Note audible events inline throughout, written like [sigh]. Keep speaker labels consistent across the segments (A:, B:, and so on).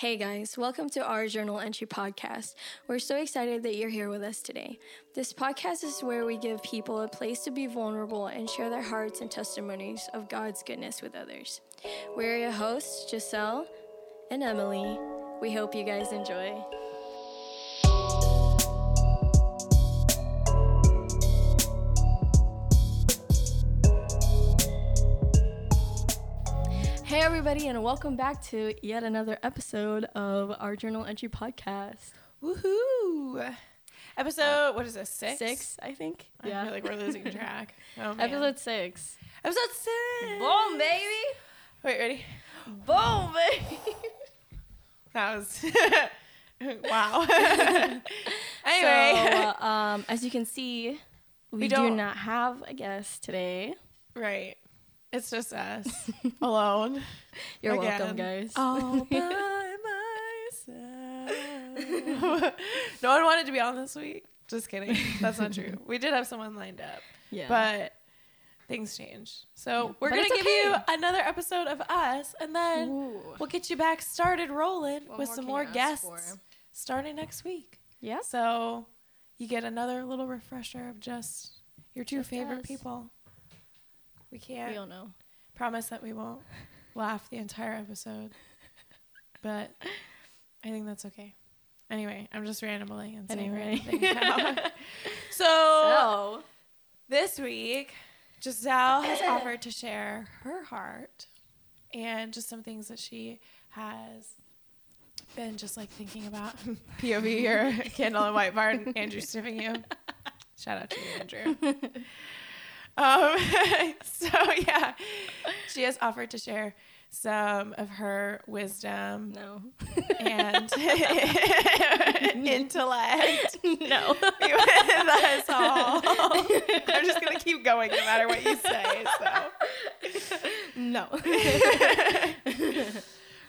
A: Hey guys, welcome to our Journal Entry podcast. We're so excited that you're here with us today. This podcast is where we give people a place to be vulnerable and share their hearts and testimonies of God's goodness with others. We're your hosts, Giselle and Emily. We hope you guys enjoy. Hey, everybody, and welcome back to yet another episode of our Journal Entry podcast.
B: Woohoo! Episode, what is this, six?
A: Six, I think.
B: I feel like we're losing [laughs] track. Oh.
A: Episode six.
B: Episode six!
A: Boom, baby!
B: Wait, ready?
A: Boom, baby! [laughs]
B: That was. [laughs] wow. anyway.
A: So, uh, um, as you can see, we,
B: We
A: do not have a guest today.
B: right. It's just us [laughs] alone.
A: You're
B: Again.
A: welcome, guys.
B: All [laughs] by myself. no one wanted to be on this week. Just kidding. That's not true. [laughs] We did have someone lined up.
A: yeah.
B: but things change. So we're
A: But
B: gonna give you another episode of us, and then
A: Ooh.
B: we'll get you back started rolling
A: What
B: with
A: more
B: some more guests starting next week.
A: Yeah.
B: So you get another little refresher of just your two
A: Just
B: favorite
A: us.
B: people. We can't
A: We don't know.
B: promise that we won't [laughs] laugh the entire episode, but I think that's okay. Anyway, I'm just rambling and saying
A: Anyway.
B: random things now. [laughs] so
A: So,
B: this week, Giselle has [coughs] offered to share her heart and just some things that she has been just like thinking about. [laughs] POV or candle and white barn, Andrew sniffing you. Shout out to you, Andrew. Um, [laughs] so yeah, she has offered to share some of her wisdom
A: no.
B: and [laughs] intellect
A: no. [laughs]
B: with us all. I'm just gonna keep going no matter what you say. So,
A: no.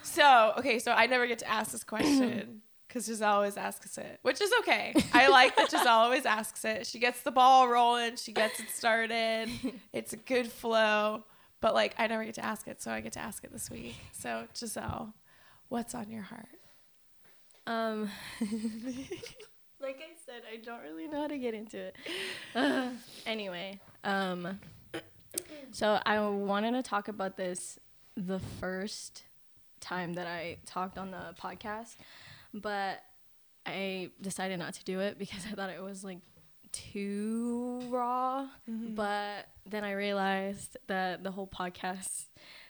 B: so okay. So I never get to ask this question because Giselle always asks it, which is okay. I like that Giselle always asks it. She gets the ball rolling. She gets it started. It's a good flow. But like I never get to ask it, so I get to ask it this week. So Giselle, what's on your heart?
A: Um, [laughs] like I said, I don't really know how to get into it. Uh, [sighs] anyway, um, so I wanted to talk about this the first time that I talked on the podcast, but I decided not to do it because I thought it was like too raw. But then I realized that the whole podcast,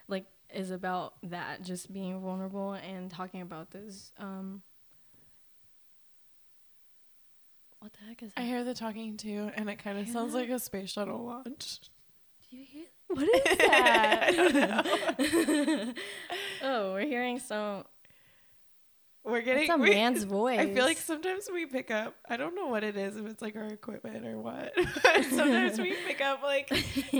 A: like, is about that, just being vulnerable and talking about this. Um, what the heck is that?
B: I hear the talking too, and it kind of sounds like a space shuttle launch.
A: Do you hear? What is [laughs] that? [laughs] oh, we're hearing some.
B: We're getting
A: It's a
B: we-
A: man's voice. [laughs]
B: I feel like sometimes we pick up. I don't know what it is, if it's like our equipment or what. [laughs] Sometimes we [laughs] pick up like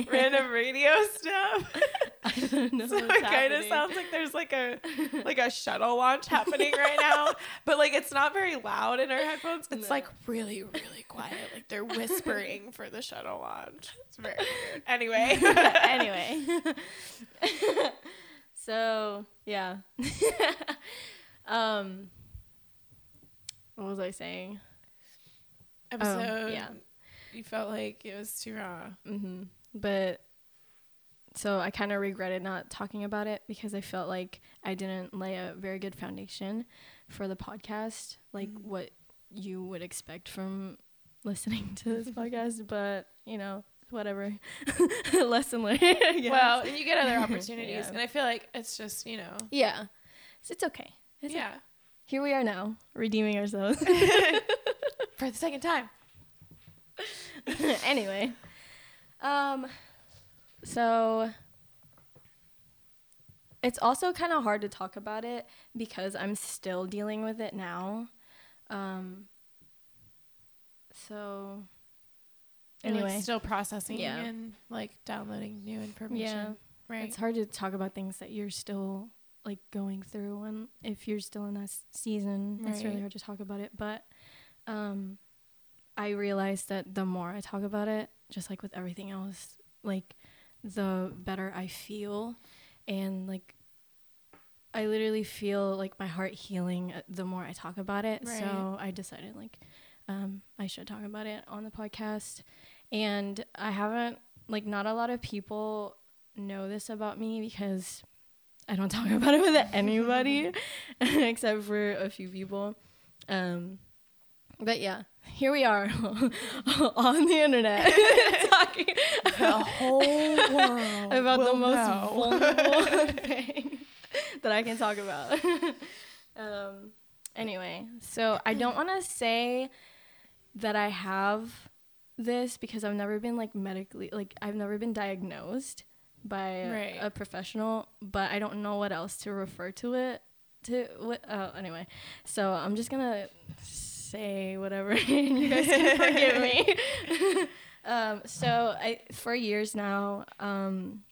B: random radio stuff.
A: I don't know.
B: so it kind of sounds like there's like a like a shuttle launch happening right now. But like it's not very loud in our headphones. It's
A: No.
B: like really really quiet. Like they're whispering for the shuttle launch. It's very weird. Anyway.
A: anyway. so yeah. Um. What was I saying?
B: Episode.
A: yeah.
B: You felt like it was too raw.
A: hmm But so I kind of regretted not talking about it because I felt like I didn't lay a very good foundation for the podcast, like
B: Mhm.
A: what you would expect from listening to this podcast. But you know, whatever. [laughs] Lesson learned.
B: Well, and you get other [laughs] opportunities,
A: Yeah.
B: and I feel like it's just you know,
A: yeah, So it's okay. It's
B: yeah,
A: Here we are now, redeeming ourselves. [laughs]
B: for the second time. [laughs]
A: anyway, um, so it's also kind of hard to talk about it because I'm still dealing with it now. Um, so
B: You're, like,
A: anyway,
B: still processing
A: Yeah.
B: and like downloading new information.
A: yeah,
B: right.
A: it's hard to talk about things that you're still like going through, and if you're still in that s- season, it's really hard to talk about it. But um, I realized that the more I talk about it, just like with everything else, like the better I feel, and like I literally feel like my heart healing uh, the more I talk about it. Right. So I decided like um, I should talk about it on the podcast. And I haven't like not a lot of people know this about me because I don't talk [laughs] about it with anybody [laughs] except for a few people. Um, but yeah, here we are [laughs] on the internet talking
B: the whole world
A: about the most know. vulnerable thing that I can talk about. um, anyway, so I don't want to say that I have this because I've never been like medically like I've never been diagnosed by right. a, professional, but I don't know what else to refer to it to. What? Uh, anyway, so I'm just gonna say whatever [laughs] you guys can forgive me. [laughs] um, so I for years now, um,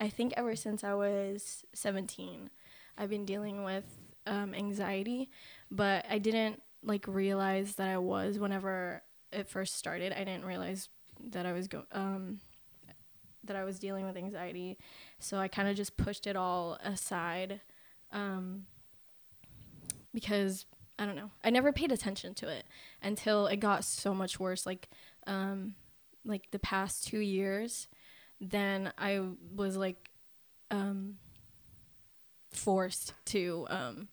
A: I think ever since I was 17, I've been dealing with um, anxiety, but I didn't like realize that I was whenever it first started. I didn't realize that I was going. um, that I was dealing with anxiety, so I kind of just pushed it all aside, um, because I don't know. I never paid attention to it until it got so much worse. Like, um, like the past two years, then I was like, um, forced to um,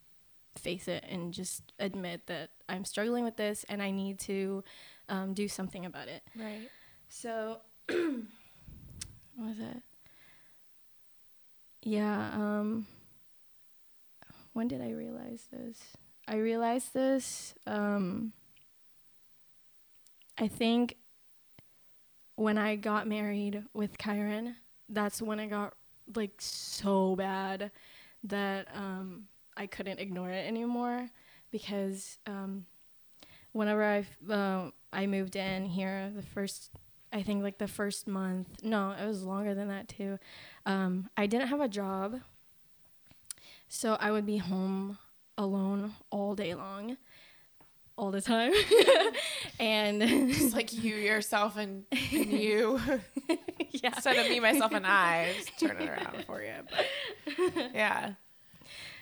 A: face it and just admit that I'm struggling with this and I need to um, do something about it.
B: Right.
A: So, [clears throat] was it? Yeah. Um, when did I realize this? I realized this. Um, I think when I got married with Kyron, that's when I got like so bad that um, I couldn't ignore it anymore because um, whenever I uh, I moved in here, the first I think like the first month, no, it was longer than that too. Um, I didn't have a job, so I would be home alone all day long all the time. [laughs] And
B: it's like you yourself and, and [laughs] you. [laughs] Yeah. Instead of me myself and i just turn it around for you but yeah.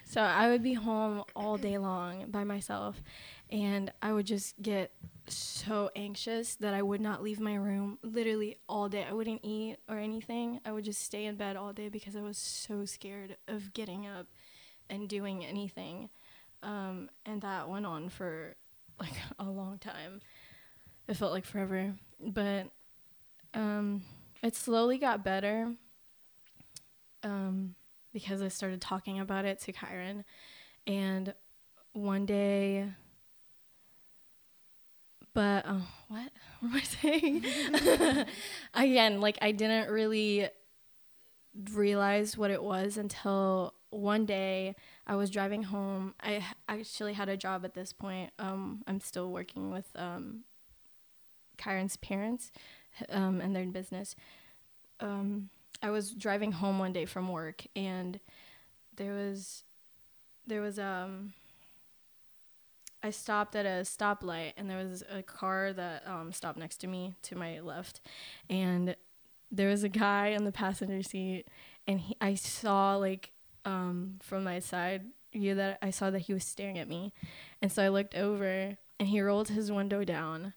A: So i would be home all day long by myself and i would just get so anxious that i would not leave my room literally all day i wouldn't eat or anything i would just stay in bed all day because i was so scared of getting up and doing anything um, and that went on for [laughs] like a long time. It felt like forever, but um, it slowly got better um, because I started talking about it to Kyron, and one day. But oh, what? [laughs] What am I saying? [laughs] [laughs] Again, like I didn't really realize what it was until one day I was driving home. I actually had a job at this point. Um, I'm still working with um, Kyron's parents um, and their business. Um, I was driving home one day from work, and there was there was um. I stopped at a stoplight, and there was a car that um, stopped next to me to my left, and there was a guy in the passenger seat, and he, I saw like um, from my side view that I saw that he was staring at me. And so I looked over and he rolled his window down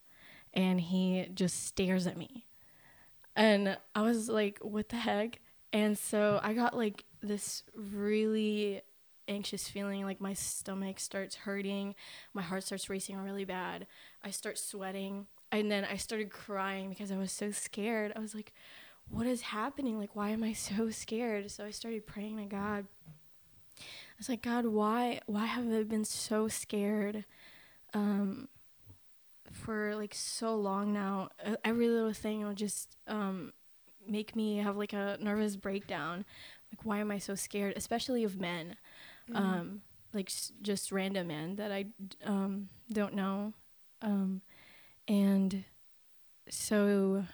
A: and he just stares at me. And I was like, what the heck? And so I got like this really anxious feeling like my stomach starts hurting, my heart starts racing really bad. I start sweating and then I started crying because I was so scared. I was like, what is happening? Like, why am I so scared? So I started praying to God. I was like, God, why, why have I been so scared, um, for like so long now? Every little thing will just, um, make me have like a nervous breakdown. Like, why am I so scared? Especially of men, mm-hmm. um, like s- just random men that I, um, don't know, um, and so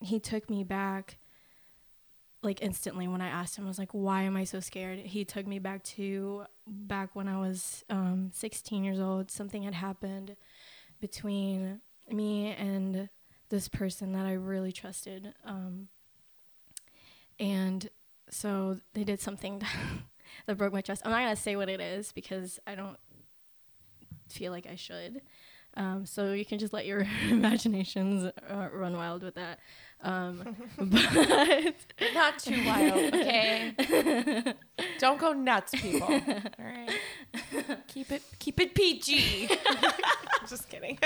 A: he took me back like instantly when I asked him, I was like, why am I so scared? He took me back to back when I was um, 16 years old. Something had happened between me and this person that I really trusted. Um, and so they did something [laughs] that broke my trust. I'm not gonna say what it is because I don't feel like I should. Um, so you can just let your [laughs] imaginations uh, run wild with that. Um, [laughs] but
B: not too wild, okay? [laughs] Don't go nuts, people. All right, keep it keep it PG. just kidding.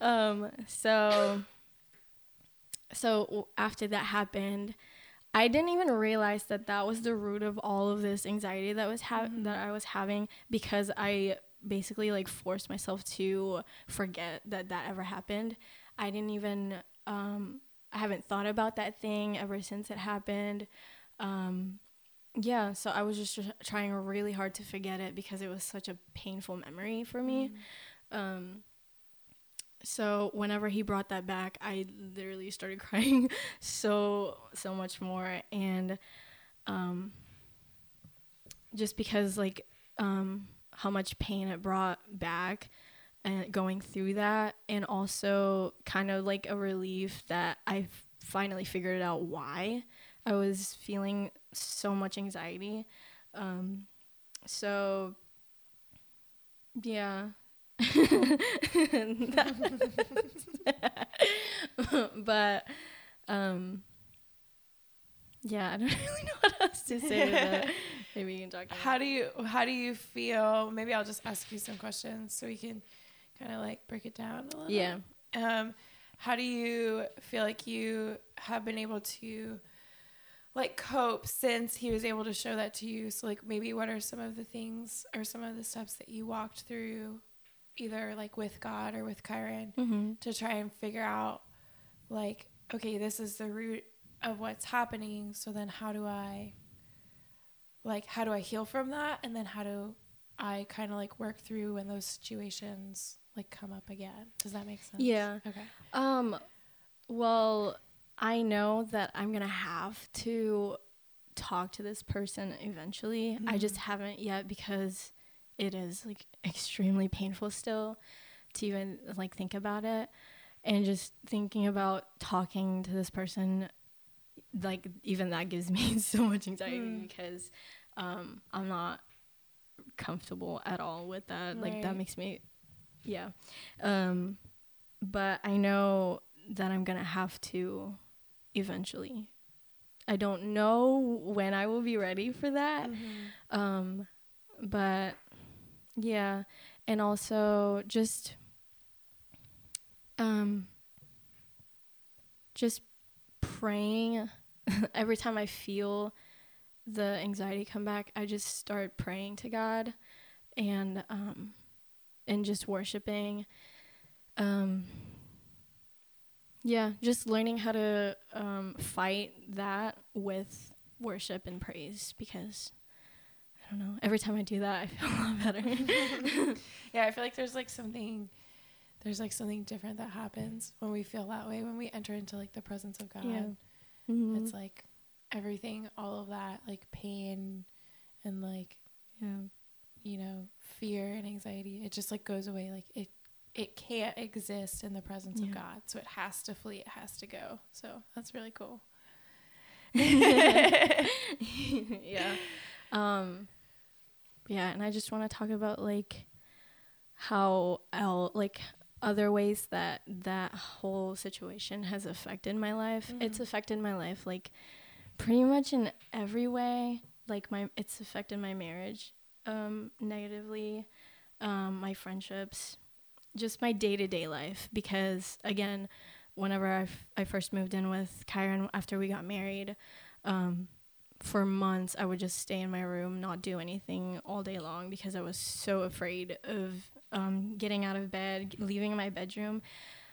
A: um, so so after that happened, I didn't even realize that that was the root of all of this anxiety that was ha- mm-hmm. that I was having because I basically like forced myself to forget that that ever happened. I didn't even um, I haven't thought about that thing ever since it happened. Um, yeah, so I was just trying really hard to forget it because it was such a painful memory for me. Mm. Um, so whenever he brought that back, I literally started [laughs] crying so so much more, and um, just because like um, how much pain it brought back and going through that and also kind of like a relief that I finally figured out why I was feeling so much anxiety. Um, so yeah. [laughs] but um yeah, I don't [laughs] really know what else to say to that. Maybe you can talk.
B: How do you how do you feel? Maybe I'll just ask you some questions so we can kind of like break it down a little.
A: Yeah.
B: Um, how do you feel like you have been able to like cope since he was able to show that to you? So like maybe what are some of the things or some of the steps that you walked through either like with God or with Kyron mm-hmm. to try and figure out like okay, this is the root of what's happening. So then how do I like how do I heal from that and then how do I kind of like work through when those situations like come up again. Does that make sense?
A: Yeah. Okay. Um well, I know that I'm going to have to talk to this person eventually. Mm-hmm. I just mm-hmm. haven't yet because it is like extremely painful still to even like think about it and just thinking about talking to this person like even that gives [laughs] me so much anxiety mm. because um I'm not comfortable at all with that. Right. Like that makes me yeah. Um, but I know that I'm gonna have to eventually. I don't know when I will be ready for that. Mm-hmm. Um, but yeah, and also just um, just praying [laughs] every time I feel the anxiety come back, I just start praying to God and um and just worshiping. Um, yeah, just learning how to um, fight that with worship and praise because I don't know. Every time I do that, I [laughs] feel a lot better. [laughs]
B: yeah, I feel like there's like something, there's like something different that happens when we feel that way when we enter into like the presence of God. Yeah. Mm-hmm. It's like everything, all of that, like pain and like yeah you know, fear and anxiety, it just like goes away. Like it it can't exist in the presence yeah. of God. So it has to flee, it has to go. So that's really cool. [laughs]
A: yeah. Um yeah, and I just want to talk about like how like other ways that that whole situation has affected my life. Mm-hmm. It's affected my life like pretty much in every way. Like my it's affected my marriage um, negatively, um, my friendships, just my day to day life. Because again, whenever I, f- I first moved in with Kyron after we got married, um, for months I would just stay in my room, not do anything all day long because I was so afraid of um, getting out of bed, leaving my bedroom.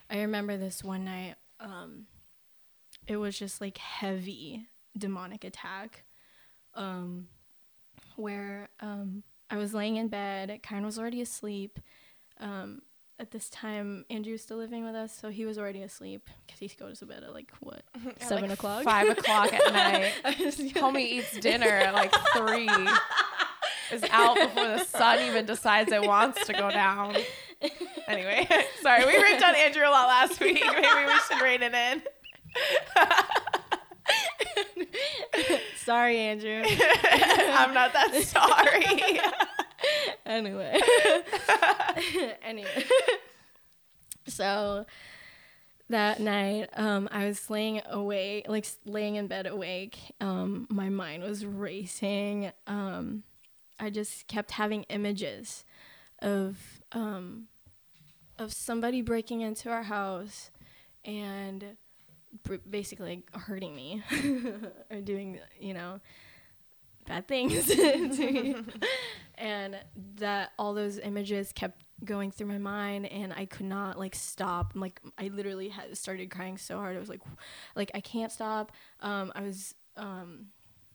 A: I remember this one night. Um, it was just like heavy demonic attack. Um, where um, I was laying in bed. Kyron was already asleep. Um, at this time, Andrew was still living with us, so he was already asleep because he goes to bed at like what [laughs] seven like o'clock,
B: five o'clock at [laughs] night. Homie eats dinner at like three. is out before the sun even decides it wants to go down. [laughs] Anyway, sorry, we ripped on Andrew a lot last week. Maybe we should rein it in.
A: sorry, Andrew.
B: I'm not that sorry.
A: Anyway. [laughs] anyway. so that night, um, I was laying awake, like laying in bed awake. Um, my mind was racing. Um, I just kept having images of um, of somebody breaking into our house and basically hurting me [laughs] or doing, you know, bad things [laughs] to and that all those images kept going through my mind and I could not like stop. Like I literally had started crying so hard. I was like like I can't stop. Um I was um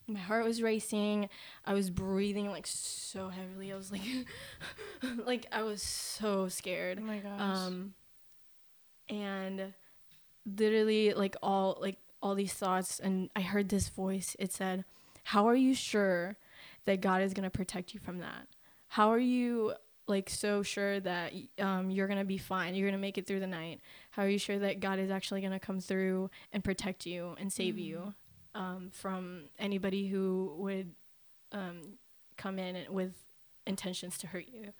A: my heart was racing. I was breathing like so heavily. I was like [laughs] like I was so scared.
B: Oh my gosh.
A: Um and literally like all like all these thoughts and I heard this voice. It said, "How are you sure that God is going to protect you from that? How are you like so sure that um, you're gonna be fine you're gonna make it through the night how are you sure that god is actually gonna come through and protect you and save mm-hmm. you um, from anybody who would um, come in with intentions to hurt you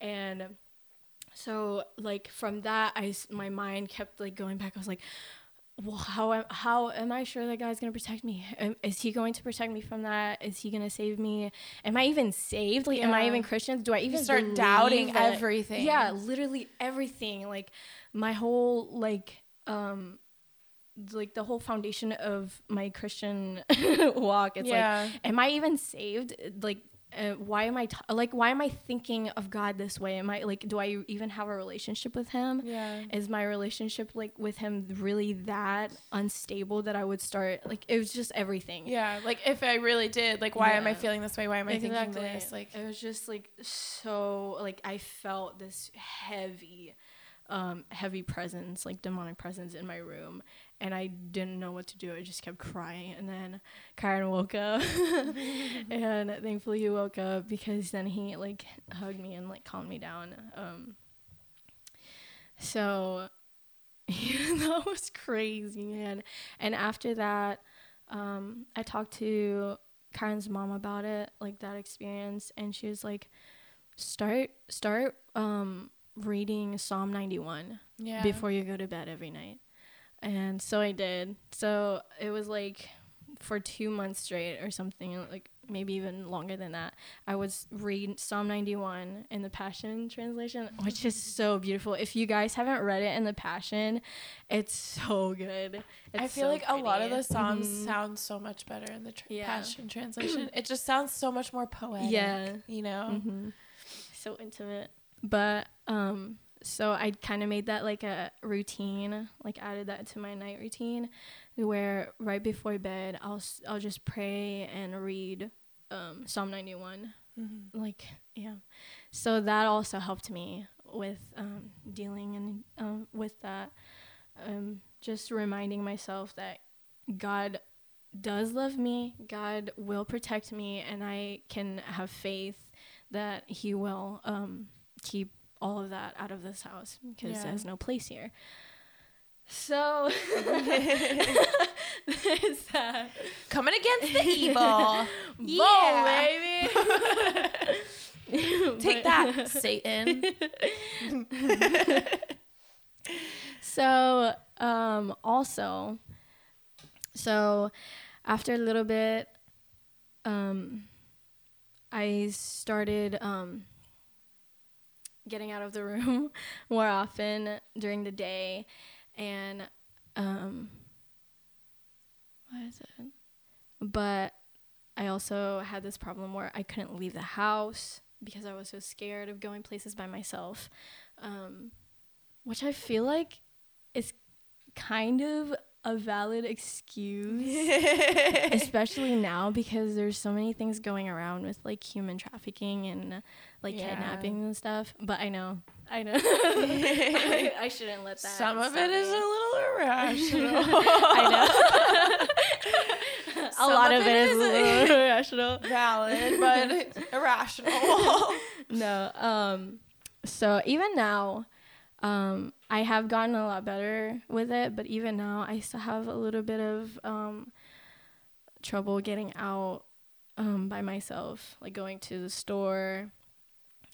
A: and so like from that i my mind kept like going back i was like well, how am, how am I sure that God's going to protect me? Is He going to protect me from that? Is He going to save me? Am I even saved? Like, yeah. am I even Christian? Do I even
B: start doubting everything?
A: Yeah, literally everything. Like my whole like um like the whole foundation of my Christian [laughs] walk. It's yeah. like, am I even saved? Like, uh, why am I t- like why am I thinking of God this way? Am I like do I even have a relationship with him?
B: Yeah.
A: Is my relationship like with him really that unstable that I would start like it was just everything.
B: Yeah, like if I really did, like why yeah. am I feeling this way? Why am I exactly. thinking this?
A: Like it was just like so like I felt this heavy um, heavy presence, like demonic presence in my room. And I didn't know what to do. I just kept crying. And then Kyron woke up. [laughs] [laughs] and thankfully he woke up because then he like hugged me and like calmed me down. Um, so [laughs] that was crazy, man. And after that, um, I talked to Kyron's mom about it, like that experience. And she was like, start, start, um, reading Psalm 91 yeah. before you go to bed every night. And so I did. So it was like for two months straight or something, like maybe even longer than that. I was read Psalm 91 in the Passion translation, which is so beautiful. If you guys haven't read it in the Passion, it's so good. It's
B: I feel
A: so
B: like pretty. a lot of the Psalms mm-hmm. sound so much better in the tra- yeah. Passion [clears throat] translation. it just sounds so much more poetic. Yeah. You know?
A: Mm-hmm. So intimate. But um so I kind of made that like a routine, like added that to my night routine where right before bed I'll I'll just pray and read um Psalm 91. Mm-hmm. Like yeah. So that also helped me with um dealing and um with that um just reminding myself that God does love me, God will protect me and I can have faith that he will um keep all of that out of this house because yeah. there's no place here. So there's [laughs] that.
B: Coming against the evil. [laughs]
A: yeah. baby. [laughs]
B: Take that, Satan.
A: so, um, also, so after a little bit, um, I started um, getting out of the [laughs] room more often during the day. And um what is it? But i also had this problem where i couldn't leave the house because i was so scared of going places by myself um which i feel like is kind of a valid excuse, [laughs] especially now because there's so many things going around with like human trafficking and like yeah. kidnapping and stuff. But I know, I know, I, [laughs] I, shouldn't let that.
B: Some of it me. is a little irrational. [laughs] I
A: know. a lot of, of it is, is a little irrational,
B: valid, but irrational.
A: no, um, so even now um, I have gotten a lot better with it, but even now, I still have a little bit of um, trouble getting out um, by myself, like going to the store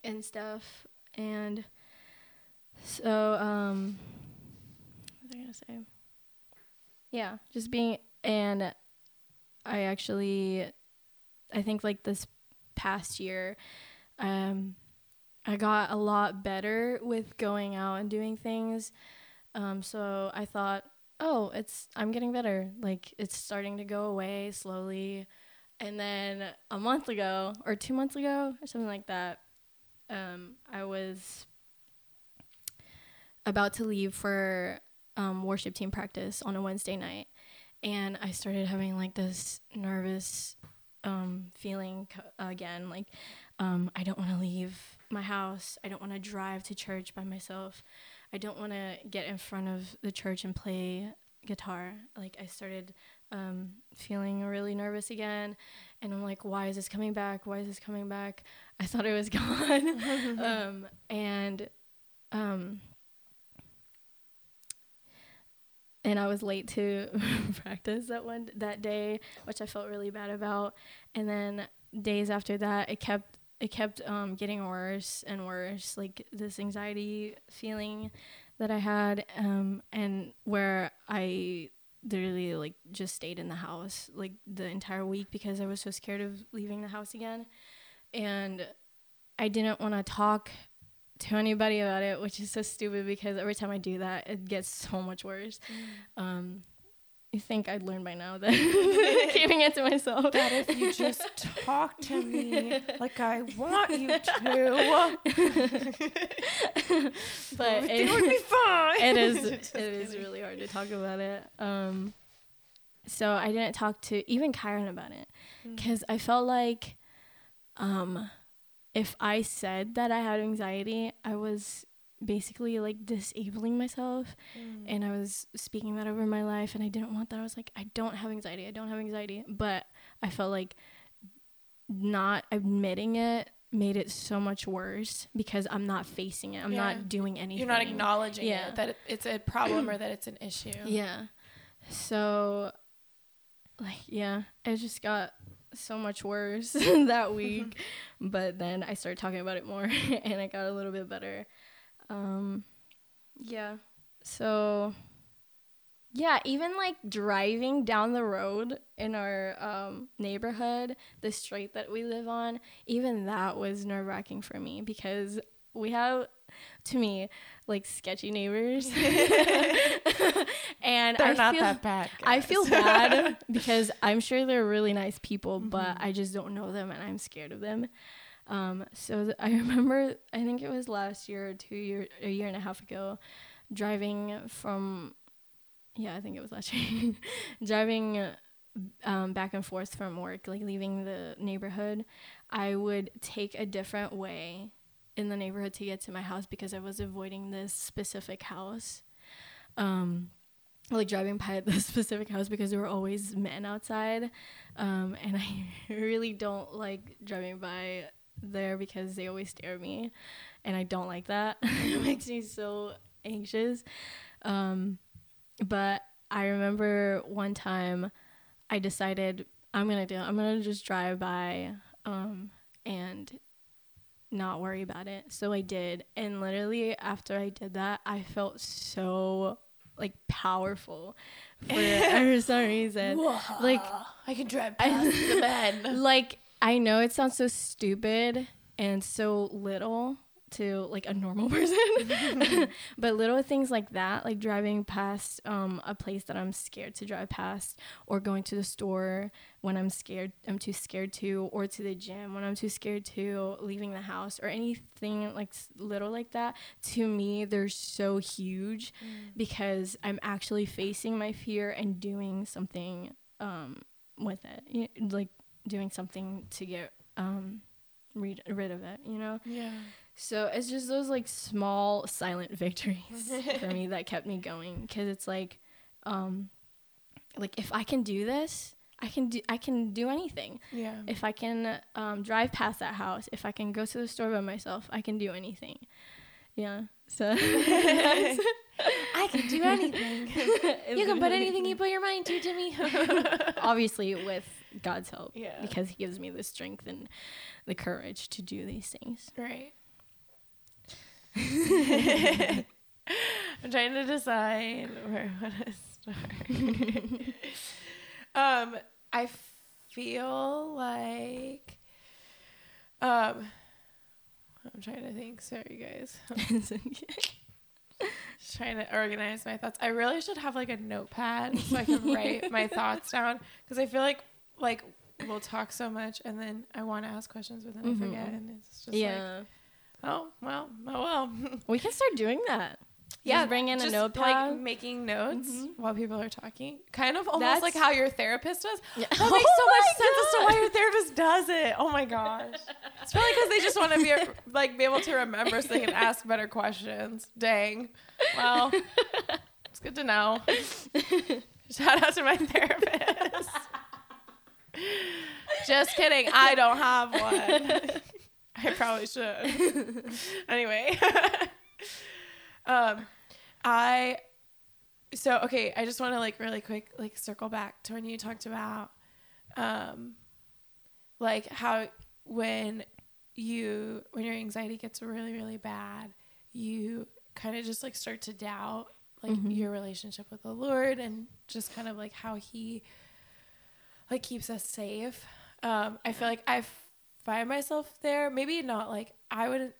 A: and stuff. And so, um, what was I gonna say? Yeah, just being, and I actually, I think like this past year, um, I got a lot better with going out and doing things. Um, so I thought, oh, it's I'm getting better. Like it's starting to go away slowly. And then a month ago or two months ago or something like that, um, I was about to leave for um, worship team practice on a Wednesday night, and I started having like this nervous um, feeling co- again. Like um, I don't want to leave my house. I don't want to drive to church by myself. I don't want to get in front of the church and play guitar. Like I started um, feeling really nervous again, and I'm like, why is this coming back? Why is this coming back? I thought it was [laughs] gone, [laughs] um, and um, and I was late to [laughs] practice that one that day, which I felt really bad about. And then days after that, it kept it kept um, getting worse and worse, like this anxiety feeling that I had, um, and where I literally like just stayed in the house like the entire week because I was so scared of leaving the house again, and I didn't want to talk to anybody about it, which is so stupid because every time I do that, it gets so much worse. Mm. Um, you think I'd learn by now that [laughs] keeping it to myself.
B: That if you just talk to [laughs] me like I want you to, [laughs]
A: but it, would be fine. It is. it is really hard to talk about it. Um, so I didn't talk to even Kyron about it because mm. I felt like, um, if I said that I had anxiety, I was basically like disabling myself mm. and I was speaking that over my life and I didn't want that. I was like, I don't have anxiety. I don't have anxiety. But I felt like not admitting it made it so much worse because I'm not facing it. I'm yeah. not doing anything.
B: You're not acknowledging yeah. it, that it's a problem [clears throat] or that it's an issue.
A: Yeah. So like yeah, it just got so much worse [laughs] that [laughs] week. but then I started talking about it more [laughs] and it got a little bit better. Um, yeah. So, yeah, even like driving down the road in our um, neighborhood, the street that we live on, even that was nerve wracking for me because we have, to me, like sketchy neighbors. [laughs] [laughs] and
B: they're
A: I
B: not
A: feel,
B: that bad. Guys.
A: I feel bad [laughs] because I'm sure they're really nice people, mm-hmm. but I just don't know them and I'm scared of them. Um, so th- [laughs] I remember, I think it was last year or two year, a year and a half ago, driving from, yeah, I think it was last [laughs] year, driving um, back and forth from work, like leaving the neighborhood. I would take a different way in the neighborhood to get to my house because I was avoiding this specific house. Um, like driving by [laughs] this specific house because there were always men outside. Um, and I really don't like driving by there because they always stare at me and I don't like that. [laughs] it makes me so anxious. Um, but I remember one time I decided I'm gonna do I'm gonna just drive by um, and not worry about it. So I did. And literally after I did that, I felt so like powerful for, [laughs] for some reason. like
B: I can drive past I, the [laughs] bed.
A: Like I know it sounds so stupid and so little to like a normal [laughs] person [laughs] but little things like that like driving past um, a place that i'm scared to drive past or going to the store when i'm scared i'm too scared to or to the gym when i'm too scared to leaving the house or anything like little like that to me they're so huge mm. because i'm actually facing my fear and doing something um, with it like doing something to get um rid, rid of it, you know?
B: Yeah.
A: So it's just those like small silent [laughs] victories for me that kept me going cuz it's like um like if I can do this, I can do I can do anything.
B: Yeah.
A: If I can um, drive past that house, if I can go to the store by myself, I can do anything. Yeah. So [laughs]
B: I can do anything. [laughs] you can put anything you put your mind to, Jimmy.
A: Obviously, with God's help.
B: Yeah.
A: Because He gives me the strength and the courage to do these things.
B: Right. [laughs] I'm trying to decide where [laughs] I want to start. um, I feel like um I'm trying to think. Sorry guys. [laughs] Just trying to organize my thoughts. I really should have like a notepad so I can write my thoughts down because I feel like like we'll talk so much and then I want to ask questions but then I forget
A: Mhm.
B: and it's just
A: yeah.
B: like oh well oh well [laughs]
A: we can start doing that.
B: yeah
A: Just bring in a notepad.
B: like making notes
A: Mhm.
B: while people are talking kind of almost
A: That's-
B: like how your therapist does
A: Yeah.
B: that makes [laughs] so
A: Oh
B: much
A: my
B: sense as to why your therapist does it oh my gosh it's probably because they just want to be [laughs] like be able to remember so they can ask better questions dang well it's good to know shout out to my therapist just kidding. I don't have one. [laughs] I probably should. [laughs] Anyway. [laughs] Um i so okay i just want to like really quick like circle back to when you talked about um like how when you when your anxiety gets really really bad you kind of just like start to doubt like
A: Mhm.
B: your relationship with the lord and just kind of like how he like keeps us safe um i feel like i find myself there maybe not like i wouldn't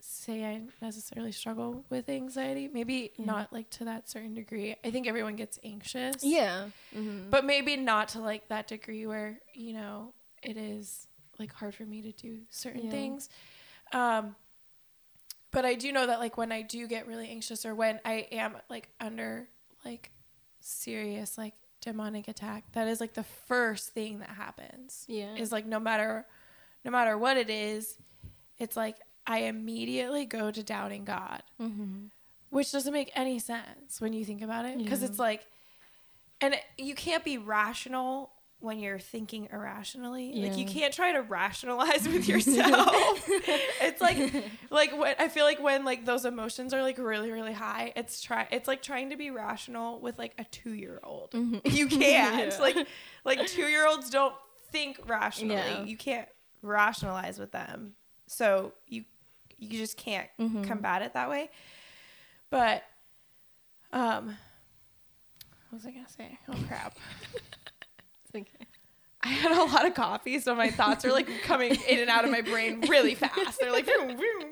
B: say i necessarily struggle with anxiety maybe
A: Yeah.
B: not like to that certain degree i think everyone gets anxious
A: Yeah. Mm-hmm.
B: but maybe not to like that degree where you know it is like hard for me to do certain
A: Yeah.
B: things um but i do know that like when i do get really anxious or when i am like under like serious like demonic attack that is like the first thing that happens
A: yeah.
B: is like no matter no matter what it is it's like i immediately go to doubting god
A: mm-hmm.
B: which doesn't make any sense when you think about it because
A: Yeah.
B: it's like and it- you can't be rational when you're thinking irrationally like you can't try to rationalize with [laughs] yourself it's like [laughs] like what i feel like when like those emotions are like really really high it's try it's like trying to be rational with like a two year old
A: Mhm.
B: you [laughs] can't
A: Yeah.
B: like like two year olds don't think rationally
A: Yeah.
B: you can't rationalize with them so you you just can't
A: Mhm.
B: combat it that way but um what was i gonna say oh crap. I had a lot of coffee so my thoughts are like coming in and out of my brain really fast they're like vroom, vroom,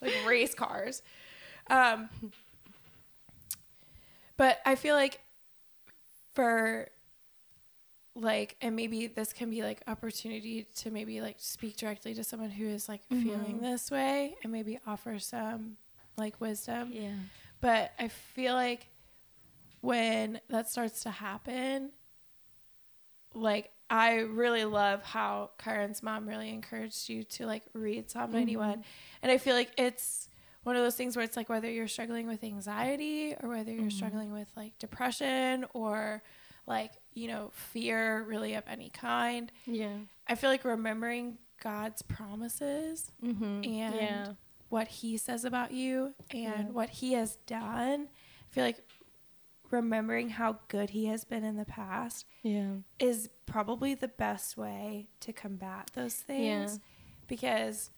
B: like race cars um but i feel like for like and maybe this can be like opportunity to maybe like speak directly to someone who is like feeling
A: Mhm.
B: this way and maybe offer some like wisdom
A: Yeah.
B: but i feel like when that starts to happen like i really love how Kyron's mom really encouraged you to like read psalm 91 and i feel like it's one of those things where it's like whether you're struggling with anxiety or whether you're
A: Mhm.
B: struggling with like depression or like you know fear really of any kind
A: Yeah.
B: i feel like remembering god's promises
A: Mm-hmm.
B: And-
A: yeah.
B: what he says about you and
A: Yeah.
B: what he has done i feel like remembering how good he has been in the past
A: Yeah.
B: is probably the best way to combat those things
A: Yeah.
B: because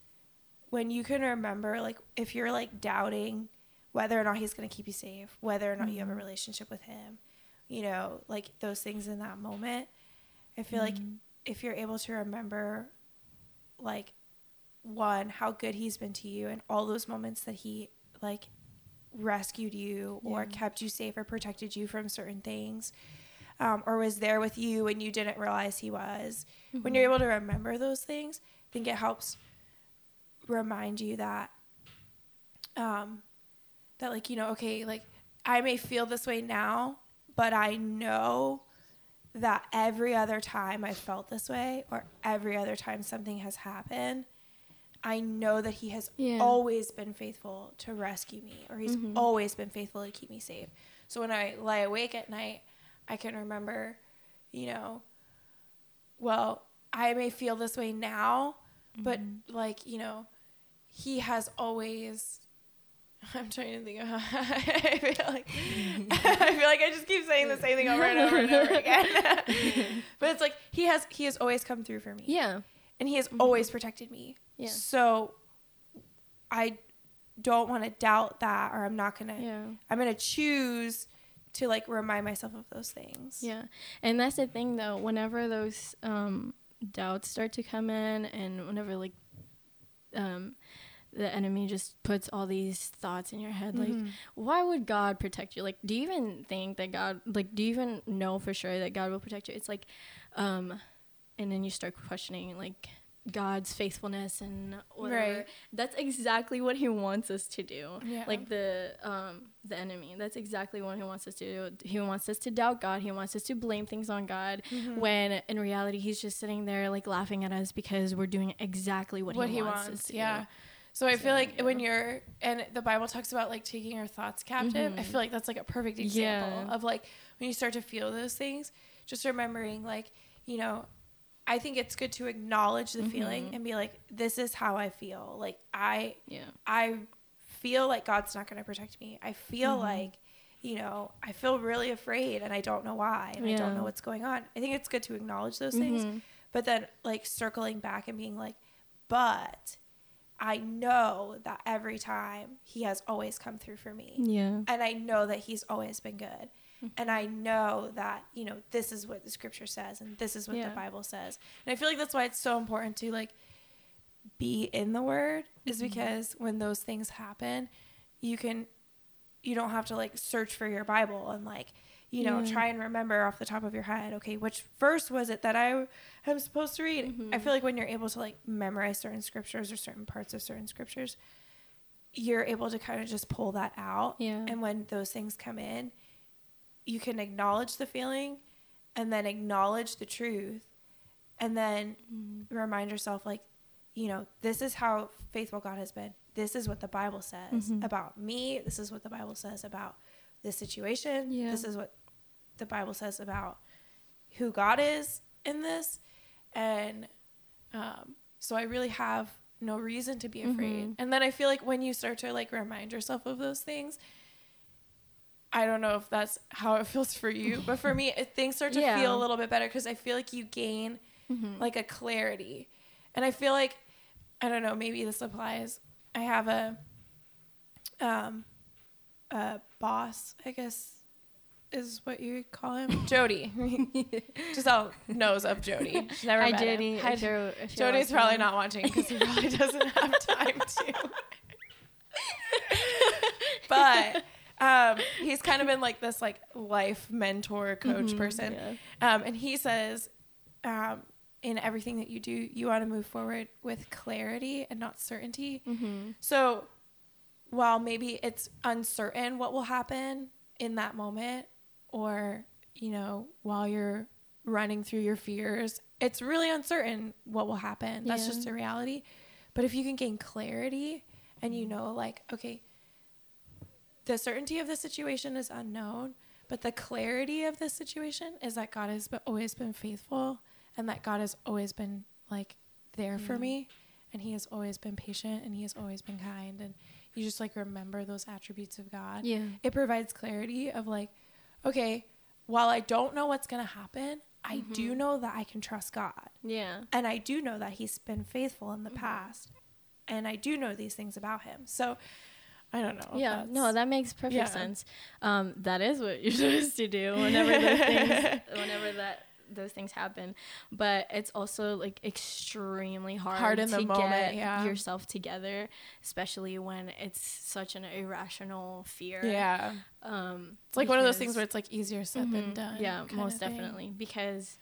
B: when you can remember like if you're like doubting whether or not he's going to keep you safe whether or not you have a
A: Mhm.
B: relationship with him you know like those things in that moment i feel like
A: Mhm.
B: if you're able to remember like one how good he's been to you and all those moments that he like rescued you or kept you safe or protected you from certain things? Um, or was there with you when you didn't realize he was? When you're able to remember those things i think it helps remind you that um that like you know okay like i may feel this way now but i know that every other time i felt this way or every other time something has happened i know that he has
A: Yeah.
B: always been faithful to rescue me or he's
A: Mhm.
B: always been faithful to keep me safe so when i lie awake at night i can remember you know well i may feel this way now but
A: Mm-hmm.
B: like you know he has always [laughs] I'm trying to think of how [laughs] I feel like [laughs] I feel like I just keep saying the same thing over and over and over again. but it's like he has he has always come through for me.
A: Yeah.
B: And he has mm-hmm. always protected me.
A: Yeah.
B: So I don't want to doubt that or I'm not going to
A: yeah.
B: I'm going to choose to like remind myself of those things.
A: Yeah. And that's the thing though, whenever those um doubts start to come in and whenever like um the enemy just puts all these thoughts in your head like mm-hmm. why would god protect you like do you even think that god like do you even know for sure that god will protect you it's like um and then you start questioning like god's faithfulness and whatever right. that's exactly what he wants us to do
B: yeah.
A: like the um the enemy that's exactly what he wants us to do he wants us to doubt god he wants us to blame things on god mm-hmm. when in reality he's just sitting there like laughing at us because we're doing exactly what, what he, wants, he wants us to
B: yeah
A: do.
B: So I feel like yeah. when you're and the Bible talks about like taking your thoughts captive, mm-hmm. I feel like that's like a perfect example yeah. of like when you start to feel those things, just remembering like, you know, I think it's good to acknowledge the mm-hmm. feeling and be like, this is how I feel. Like I
A: yeah.
B: I feel like God's not gonna protect me. I feel mm-hmm. like you know, I feel really afraid and I don't know why and yeah. I don't know what's going on. I think it's good to acknowledge those things, mm-hmm. but then like circling back and being like, but I know that every time he has always come through for me.
A: Yeah.
B: And I know that he's always been good. And I know that, you know, this is what the scripture says and this is what yeah. the Bible says. And I feel like that's why it's so important to like be in the word is mm-hmm. because when those things happen, you can you don't have to like search for your Bible and like you know, yeah. try and remember off the top of your head, okay, which verse was it that I am supposed to read? Mm-hmm. I feel like when you're able to like memorize certain scriptures or certain parts of certain scriptures, you're able to kind of just pull that out.
A: Yeah.
B: And when those things come in, you can acknowledge the feeling and then acknowledge the truth and then mm-hmm. remind yourself like, you know, this is how faithful God has been. This is what the Bible says mm-hmm. about me. This is what the Bible says about this situation.
A: Yeah.
B: This is what the Bible says about who God is in this. And um, so I really have no reason to be afraid. Mm-hmm. And then I feel like when you start to like remind yourself of those things, I don't know if that's how it [laughs] feels for you, but for me, it, things start to yeah. feel a little bit better because I feel like you gain mm-hmm. like a clarity. And I feel like, I don't know, maybe this applies. I have a, um, a boss, I guess is what you call him, [laughs] Jody. [laughs] Giselle knows of Jody. She's never Hi, met Jody. him. Hi, Jody. Jody's probably not watching because he probably doesn't have time to. but um, he's kind of been like this like life mentor coach mm-hmm, person, yeah. um, and he says. Um, in everything that you do, you want to move forward with clarity and not certainty.
A: Mm-hmm.
B: So, while maybe it's uncertain what will happen in that moment, or, you know, while you're running through your fears, it's really uncertain what will happen. That's yeah. just a reality. But if you can gain clarity and you know, like, okay, the certainty of the situation is unknown, but the clarity of the situation is that God has always been faithful and that God has always been like there for me and he has always been patient and he has always been kind and you just like remember those attributes of God.
A: Yeah.
B: It provides clarity of like okay, while I don't know what's going to happen, I mm-hmm. do know that I can trust God.
A: Yeah.
B: And I do know that He's been faithful in the mm-hmm. past. And I do know these things about Him. So I don't know.
A: Yeah. No, that makes perfect yeah. sense. Um, that is what [laughs] you're supposed to do whenever those things, [laughs] whenever that those things happen but it's also like extremely hard, hard in to moment, get yeah. yourself together especially when it's such an irrational fear
B: yeah
A: um
B: it's like one of those things where it's like easier said mm-hmm, than done
A: yeah most definitely because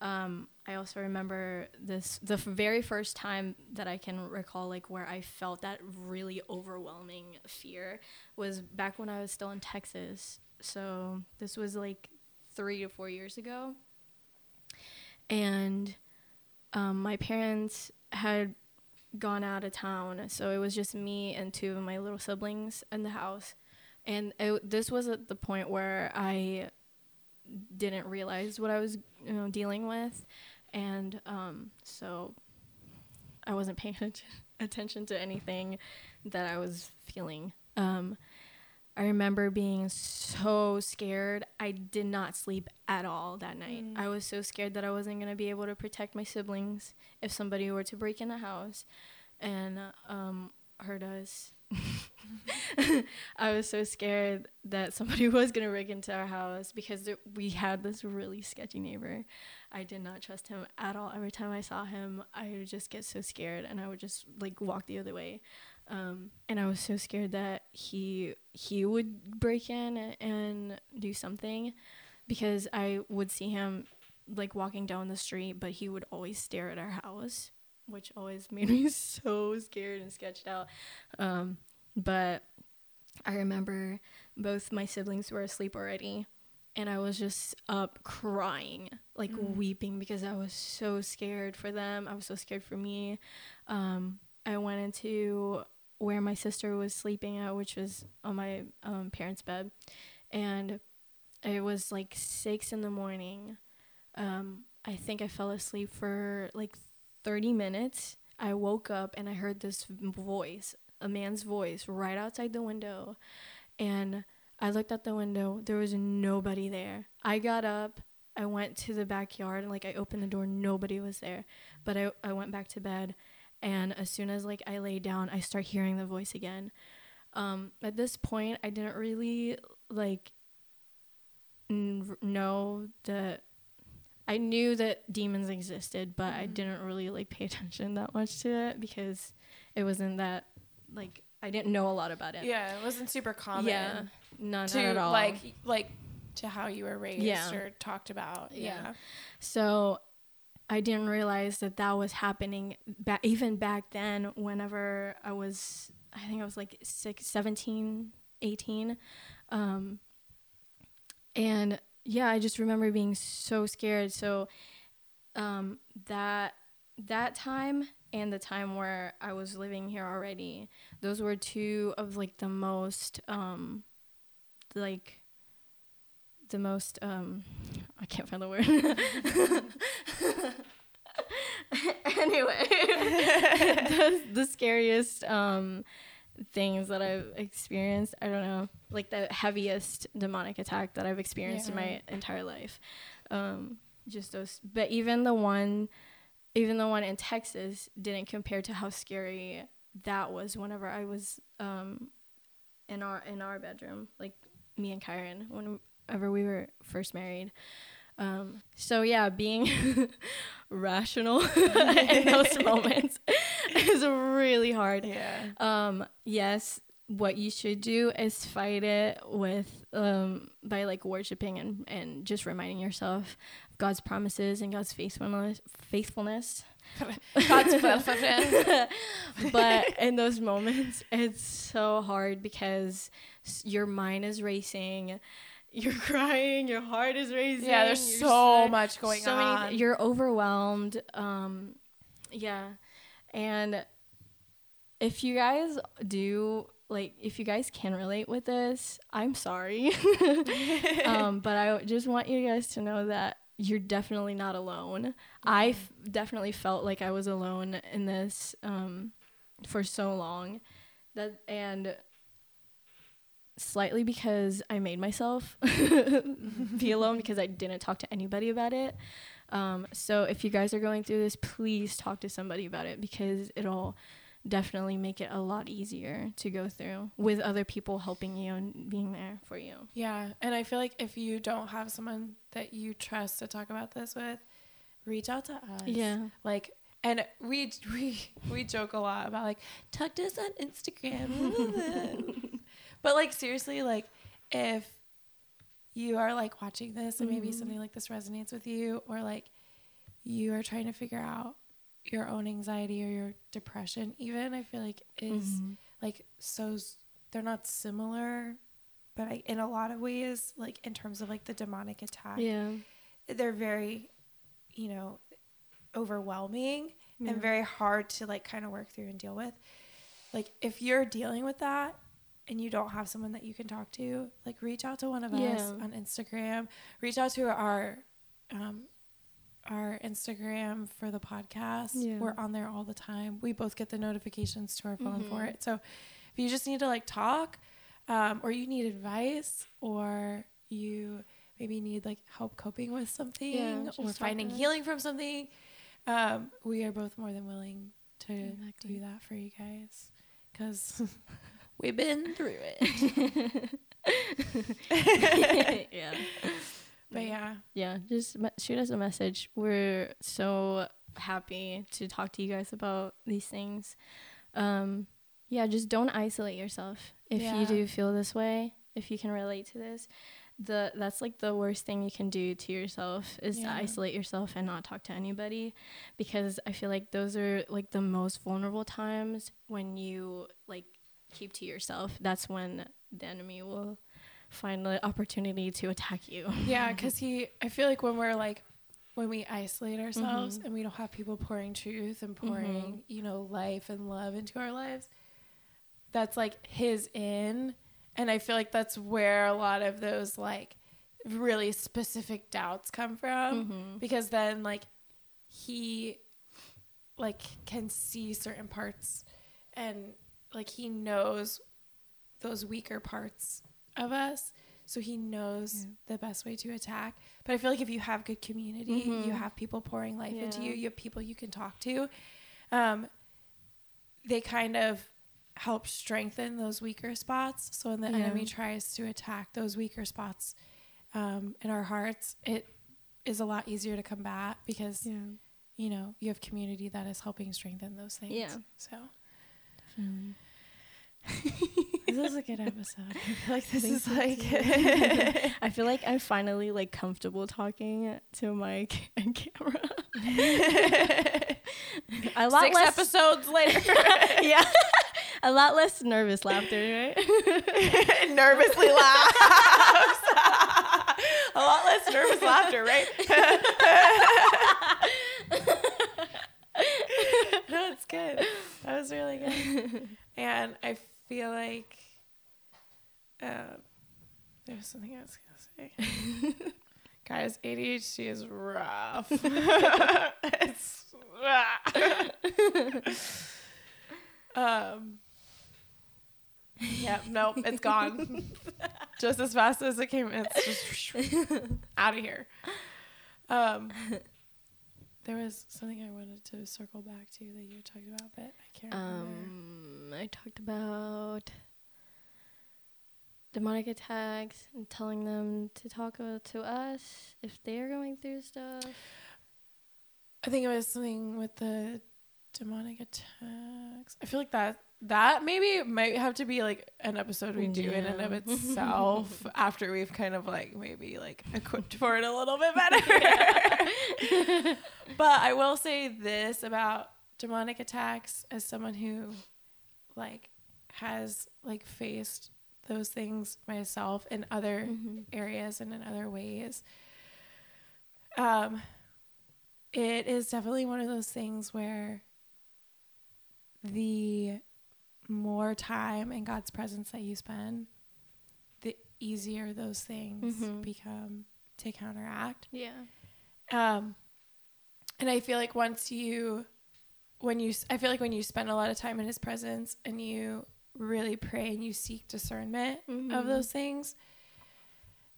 A: um, I also remember this the very first time that I can recall like where I felt that really overwhelming fear was back when I was still in Texas. So this was like three to four years ago and um, my parents had gone out of town, so it was just me and two of my little siblings in the house. And it, this was at the point where I didn't realize what I was you know, dealing with, and um, so I wasn't paying [laughs] attention to anything that I was feeling Um, I remember being so scared. I did not sleep at all that night. Mm. I was so scared that I wasn't going to be able to protect my siblings if somebody were to break in the house and um, hurt us. [laughs] I was so scared that somebody [laughs] was to break into our house because there, we had this really sketchy neighbor. I did not trust him at all. Every time I saw him, I would just get so scared and I would just like walk the other way. Um, and I was so scared that he he would break in and do something because I would see him like walking down the street, but he would always stare at our house, which always [laughs] made me so scared and sketched out. Um, but I remember both my siblings were asleep already, and I was just up crying, like mm. weeping because I was so scared for them. I was so scared for me. Um, I went into where my sister was sleeping at, which was on my um, parents' bed, and it was like six in the morning. Um, I think I fell asleep for like 30 minutes. I woke up and I heard this voice, a man's voice, right outside the window. And I looked out the window. There was nobody there. I got up. I went to the backyard and like I opened the door. Nobody was there. But I, I went back to bed and as soon as like I lay down, I start hearing the voice again. Um, at this point, I didn't really like n- know that I knew that demons existed, but mm-hmm. I didn't really like pay [laughs] attention that much to it because it wasn't that like I didn't know a lot about it.
B: Yeah, it wasn't super common.
A: Yeah, none
B: to,
A: at all.
B: Like like to how you were raised yeah. or talked about. Yeah. yeah.
A: So I didn't realize that that was happening back even back then whenever I was I think I was like six, 17, 18. Um, and yeah, I just remember being so scared. So um, that that time and the time where I was living here already, those were two of like the most um, like the most um I can't find the word. [laughs] anyway, [laughs] the, the scariest um things that I've experienced, I don't know, like the heaviest demonic attack that I've experienced yeah. in my entire life. Um just those but even the one even the one in Texas didn't compare to how scary that was whenever I was um in our in our bedroom, like me and Kyron whenever we were first married. Um, so yeah, being [laughs] rational [laughs] in those [laughs] moments [laughs] is really hard.
B: Yeah.
A: Um, yes, what you should do is fight it with um by like worshiping and and just reminding yourself of God's promises and God's faithfulness faithfulness. [laughs] God's faithfulness. [laughs] but in those moments, it's so hard because your mind is racing you're crying, your heart is racing.
B: Yeah, there's so much going so on.
A: Many, you're overwhelmed. Um, yeah, and if you guys do like, if you guys can relate with this, I'm sorry. [laughs] um, but I just want you guys to know that you're definitely not alone. I f- definitely felt like I was alone in this um, for so long. That and slightly because I made myself [laughs] be alone because I didn't talk to anybody about it. Um, so if you guys are going through this, please talk to somebody about it because it'll definitely make it a lot easier to go through with other people helping you and being there for you.
B: Yeah, and I feel like if you don't have someone that you trust to talk about this with, reach out to us.
A: Yeah.
B: Like and we [laughs] we we joke a lot about like talk to us on Instagram. [laughs] But like seriously, like if you are like watching this and maybe mm-hmm. something like this resonates with you or like you are trying to figure out your own anxiety or your depression even i feel like is mm-hmm. like so they're not similar but I, in a lot of ways like in terms of like the demonic attack
A: yeah
B: they're very you know overwhelming yeah. and very hard to like kind of work through and deal with like if you're dealing with that and you don't have someone that you can talk to, like reach out to one of yeah. us on Instagram. Reach out to our um, our Instagram for the podcast. Yeah. We're on there all the time. We both get the notifications to our phone mm-hmm. for it. So if you just need to like talk, um, or you need advice, or you maybe need like help coping with something,
A: Yeah,
B: or finding healing from something, um, we are both more than willing to
A: Exactly.
B: do that for you guys because [laughs] we've been through it. [laughs]
A: yeah.
B: But yeah,
A: Yeah, just shoot us a message. We're so happy to talk to you guys about these things. Um, yeah, just don't isolate yourself. If
B: Yeah.
A: you do feel this way, if you can relate to this, the that's like the worst thing you can do to yourself is to isolate yourself and not talk to anybody because I feel like those are like the most vulnerable times when you like keep to yourself. That's when the enemy will find the opportunity to attack you.
B: yeah, [laughs] because he, I feel like when we're like, when we isolate ourselves
A: Mhm.
B: and we don't have people pouring truth and pouring, you know, life and love into our lives, that's like his in. And I feel like that's where a lot of those like really specific doubts come from.
A: Mhm.
B: because then like he like can see certain parts and like he knows those weaker parts of us so he knows
A: Yeah.
B: the best way to attack but i feel like if you have good community you
A: Mhm.
B: have people pouring life into you you have people you can talk to um they kind of help strengthen those weaker spots so when the
A: Yeah.
B: enemy tries to attack those weaker spots um, in our hearts it is a lot easier to combat because
A: Yeah.
B: you know you have community that is helping strengthen those things
A: Yeah.
B: so
A: Definitely. [laughs]
B: this is a good episode i feel like this is
A: so
B: like. [laughs]
A: I feel like I'm finally like comfortable talking to mic [laughs] and camera. a lot
B: six
A: less
B: episodes later
A: yeah, a lot less nervous laughter, right?
B: nervously laughs a lot less nervous laughter right That's good that was really good. [laughs] And i feel like um, there's something i was gonna say. [laughs] Guys adhd is rough. [laughs] It's um yeah nope it's gone. Just as fast as it came it's just out of here. Um there was something i wanted to circle back to that you talked about but i can't remember
A: Um, I talked about demonic attacks and telling them to talk to us if they're going through stuff.
B: I think it was something with the demonic attacks. I feel like that that maybe might have to be like an episode we do in and of itself [laughs] after we've kind of like maybe like equipped for it a little bit [laughs] better. but I will say this about demonic attacks as someone who like has like faced those things myself in other
A: Mhm.
B: areas and in other ways. Um, it is definitely one of those things where the more time in God's presence that you spend, the easier those things
A: Mhm.
B: become to counteract.
A: Yeah.
B: Um, and I feel like once you, when you, I feel like when you spend a lot of time in His presence and you really pray and you seek discernment of
A: Mhm.
B: those things,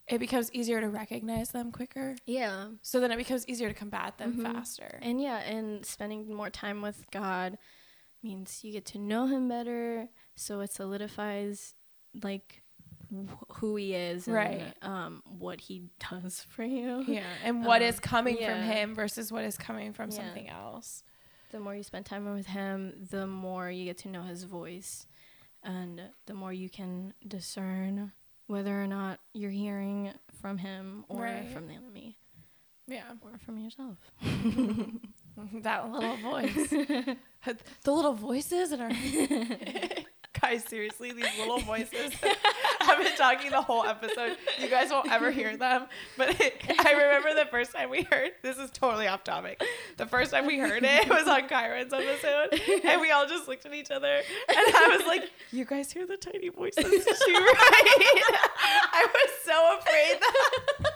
B: it becomes easier to recognize them quicker.
A: Yeah.
B: So then it becomes easier to combat them
A: Mhm.
B: faster.
A: And yeah, and spending more time with God means you get to know Him better. So it solidifies like wh- who He is, and,
B: Right.
A: Um, what He does [laughs] for you.
B: yeah, and what
A: Um,
B: is coming from. Him versus what is coming from
A: Yeah.
B: something else.
A: The more you spend time with Him, the more you get to know His voice, and the more you can discern whether or not you're hearing from Him or
B: Right.
A: from the enemy
B: Yeah,
A: or from yourself. [laughs] [laughs]
B: that little voice, [laughs] the little voices in our [laughs] guys. Seriously, these little voices. I've been talking the whole episode. You guys won't ever hear them, but I remember the first time we heard. This is totally off topic. The first time we heard it was on Kyron's episode, and we all just looked at each other, and I was like, "You guys hear the tiny voices too, right?" I was so afraid that.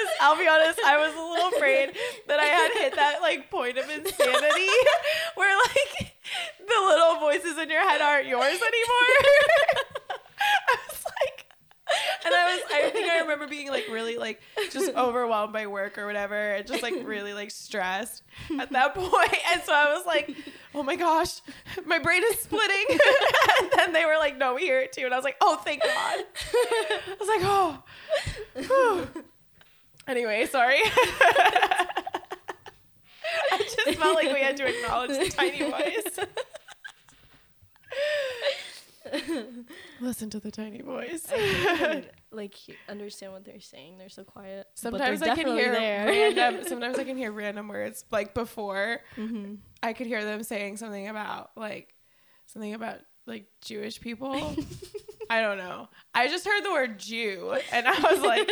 B: Was, I'll be honest, I was a little afraid that I had hit that like point of insanity [laughs] where like the little voices in your head aren't yours anymore. [laughs] I was like, and I was, I think I remember being like really like just overwhelmed by work or whatever, and just like really like stressed at that [laughs] point. And so I was like, oh my gosh, my brain is splitting. and then they were like, no, we hear it too. And I was like, oh, thank God. I was like, oh. Whew. Anyway, sorry. [laughs] I just felt like we had to acknowledge the tiny voice. [laughs] Listen to the tiny voice.
A: I [laughs] like understand what they're saying. They're so quiet.
B: Sometimes I can hear
A: there.
B: random. Sometimes I can hear random words. Like before,
A: Mhm.
B: I could hear them saying something about like something about like Jewish people. I don't know. I just heard the word Jew, and I was like,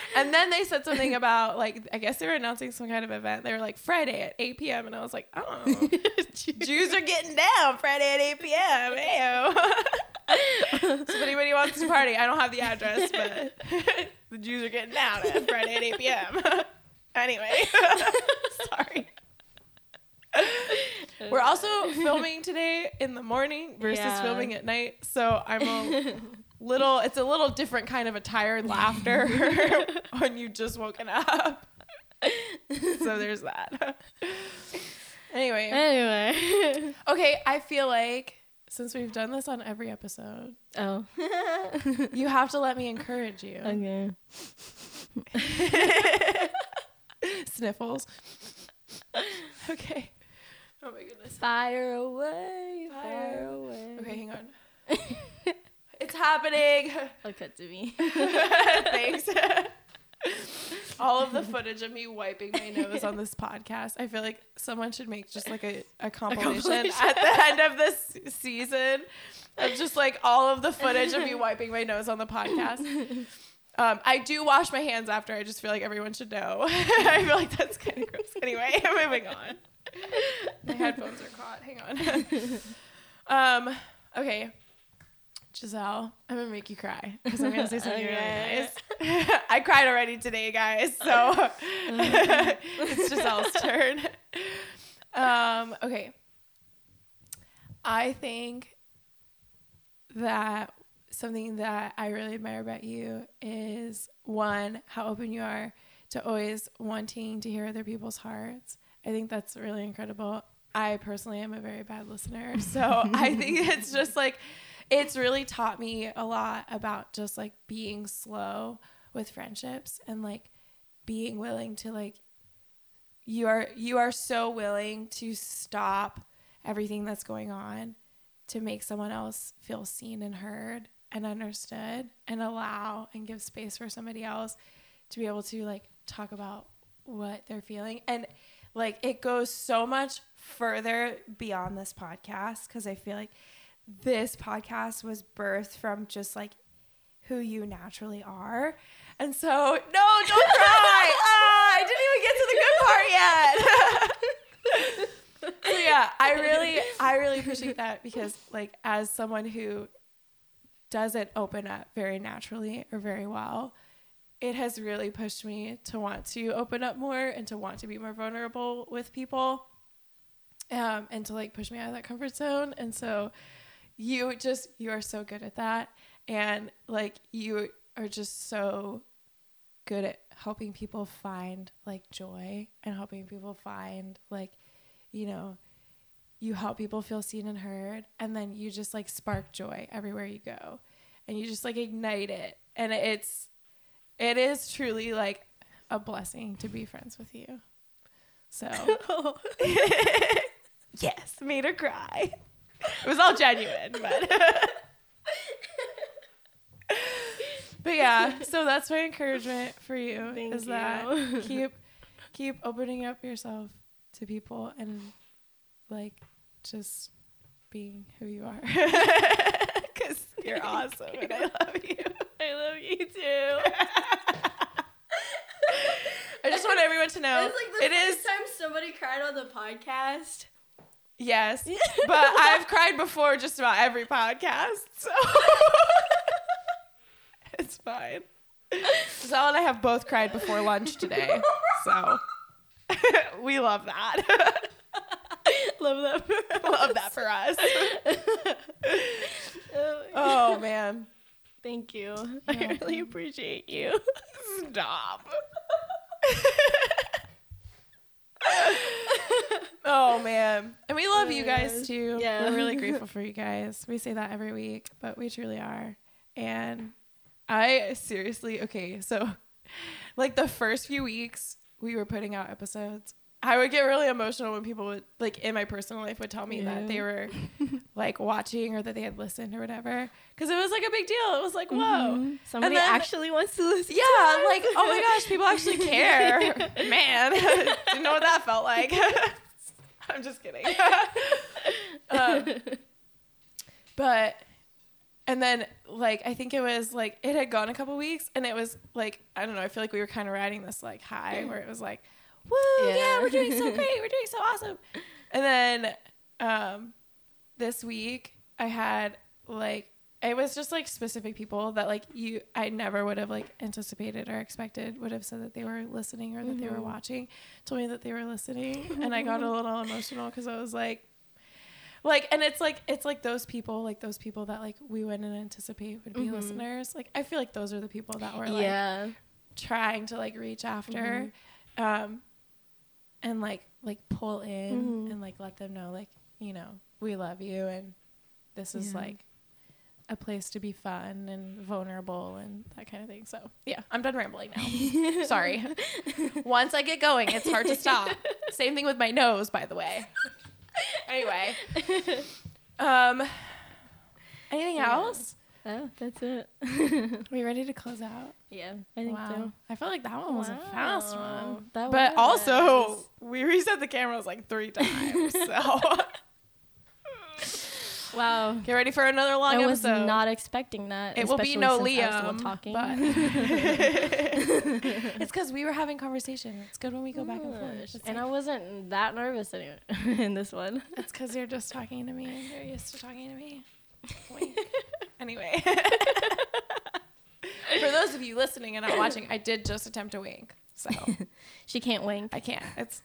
B: [laughs] and then they said something about like I guess they were announcing some kind of event. They were like Friday at 8 p.m. and I was like, oh, [laughs] Jews are getting down Friday at 8 p.m. Ew. [laughs] so if anybody wants to party, I don't have the address, but the Jews are getting down at Friday at 8 p.m. anyway, sorry. We're also filming today in the morning versus
A: Yeah.
B: filming at night, so I'm a [laughs] little. It's a little different kind of a tired laughter when you just woken up. so there's that. anyway,
A: Anyway.
B: okay. I feel like since we've done this on every episode,
A: oh. [laughs]
B: you have to let me encourage you.
A: okay. [laughs]
B: Sniffles. Okay. Oh my goodness.
A: Fire away.
B: Fire.
A: Fire away.
B: Okay, hang on. [laughs] It's happening.
A: I'll cut to me. [laughs]
B: Thanks. [laughs] All of the footage of me wiping my nose on this podcast. I feel like someone should make just like a, a compilation,
A: compilation.
B: at the end of this season of just like all of the footage of me wiping my nose on the podcast. Um, I do wash my hands after. I just feel like everyone should know. I feel like that's kind of gross. Anyway, moving on. [laughs] My headphones are caught. Hang on. [laughs] um, okay. Giselle, I'm gonna make you cry because I'm gonna say something
A: Okay.
B: really nice. [laughs] I cried already today, guys. So it's Giselle's turn. Um, okay. I think that something that I really admire about you is one, how open you are to always wanting to hear other people's hearts. I think that's really incredible. I personally am a very bad listener. [laughs] So I think it's just like, it's really taught me a lot about just like being slow with friendships and like being willing to like you are you are so willing to stop everything that's going on to make someone else feel seen and heard and understood and allow and give space for somebody else to be able to like talk about what they're feeling and like it goes so much further beyond this podcast because I feel like this podcast was birthed from just like who you naturally are. And so, no, don't [laughs] cry. ah, I didn't even get to the good part yet. [laughs] so yeah, I really, I really appreciate that because like as someone who doesn't open up very naturally or very well, it has really pushed me to want to open up more and to want to be more vulnerable with people. Um, and to like push me out of that comfort zone. And so you just you are so good at that and like you are just so good at helping people find like joy and helping people find like you know you help people feel seen and heard and then you just like spark joy everywhere you go and you just like ignite it and it's it is truly like a blessing to be friends with you. So [laughs] yes. made her cry. It was all genuine, but [laughs] but yeah. So that's my encouragement for you
A: Thank
B: is that [laughs] keep keep opening up yourself to people and like just being who you are. Because you're awesome and I love you.
A: I love you too. [laughs]
B: I just want everyone to know
A: It's like the
B: it is
A: first time somebody cried on the podcast.
B: yes, [laughs] but I've cried before just about every podcast, so [laughs] it's fine. Giselle and I have both cried before lunch today, so we love that.
A: Love that for us.
B: Love that for us. oh, oh man.
A: Thank you.
B: You're [laughs]
A: I really appreciate you.
B: Stop. [laughs] oh man. And we love you guys too.
A: Yeah.
B: We're really [laughs] grateful for you guys. We say that every week, but we truly are. And I seriously, okay, so like the first few weeks we were putting out episodes, I would get really emotional when people would like in my personal life would tell me that they were [laughs] like watching or that they had listened or whatever. Cause it was like a big deal. It was like, whoa.
A: Mhm. Somebody
B: then-
A: actually wants to listen.
B: Yeah,
A: to
B: like oh my gosh, people actually [laughs] care. Man, [laughs] didn't know what that felt like. I'm just kidding. um, but and then like I think it was like it had gone a couple weeks and it was like I don't know. I feel like we were kind of riding this like high where it was like, woo, yeah,
A: Yeah.
B: we're doing so [laughs] great, we're doing so awesome. And then um, this week I had like it was just like specific people that like you I never would have like anticipated or expected would have said that they were listening or that they were
A: Mhm.
B: watching told me that they were listening [laughs] and I got a little emotional because I was like like and it's like it's like those people like those people that like we wouldn't anticipate would be
A: Mhm.
B: listeners like I feel like those are the people that were like
A: yeah.
B: trying to like reach after um and like like pull in
A: Mhm.
B: and like let them know like you know we love you and this is
A: Yeah.
B: like a place to be fun and vulnerable and that kind of thing. So yeah i'm done rambling now. [laughs] Sorry. Once i get going it's hard to stop. [laughs] Same thing with my nose by the way. Anyway. [laughs] Um anything
A: Yeah.
B: else
A: Oh, that's it. [laughs]
B: are we ready to close out
A: yeah, I think
B: wow.
A: so.
B: I felt like that one was a fast one.
A: that
B: but
A: was.
B: also, we reset the cameras like three [laughs] times. So [laughs]
A: Wow.
B: get ready for another long
A: I was
B: episode.
A: not expecting that.
B: it will be no
A: since I was the one
B: Liam,
A: talking.
B: but it's because we were having conversation. It's good when we go back and forth. It's,
A: and
B: like-
A: I wasn't that nervous anyway in this one.
B: it's because you're just talking to me and you're used to talking to me. [laughs] Anyway, [laughs] for those of you listening and not watching, I did just attempt to wink, so [laughs]
A: She can't wink.
B: I can't. It's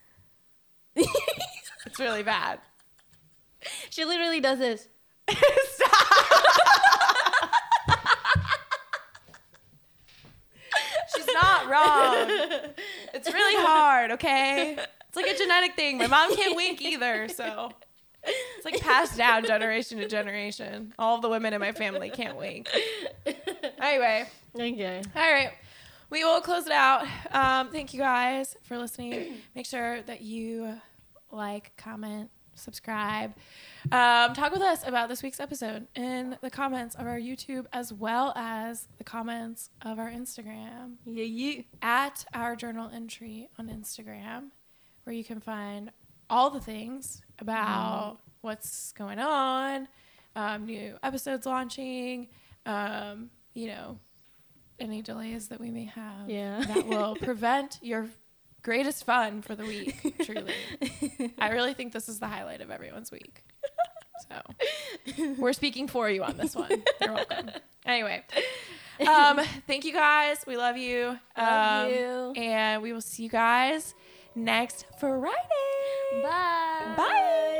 B: it's really bad.
A: She literally does this.
B: She's not wrong. It's really hard, okay? It's like a genetic thing. My mom can't wink either, so it's like passed down generation to generation. All the women in my family can't wait. Anyway,
A: Okay.
B: all right. We will close it out. Um, thank you guys for listening. Make sure that you like, comment, subscribe. Um, talk with us about this week's episode in the comments of our YouTube as well as the comments of our Instagram
A: Yeah, you.
B: at our journal entry on Instagram, where you can find all the things about what's going on, um, new episodes launching, um, you know, any delays that we may have
A: Yeah.
B: that will [laughs] prevent your greatest fun for the week, truly. [laughs] I really think this is the highlight of everyone's week. So we're speaking for you on this one. You're welcome. Anyway, um, [laughs] thank you guys. We love you.
A: Love
B: Um,
A: you.
B: And we will see you guys next Friday.
A: Bye.
B: Bye.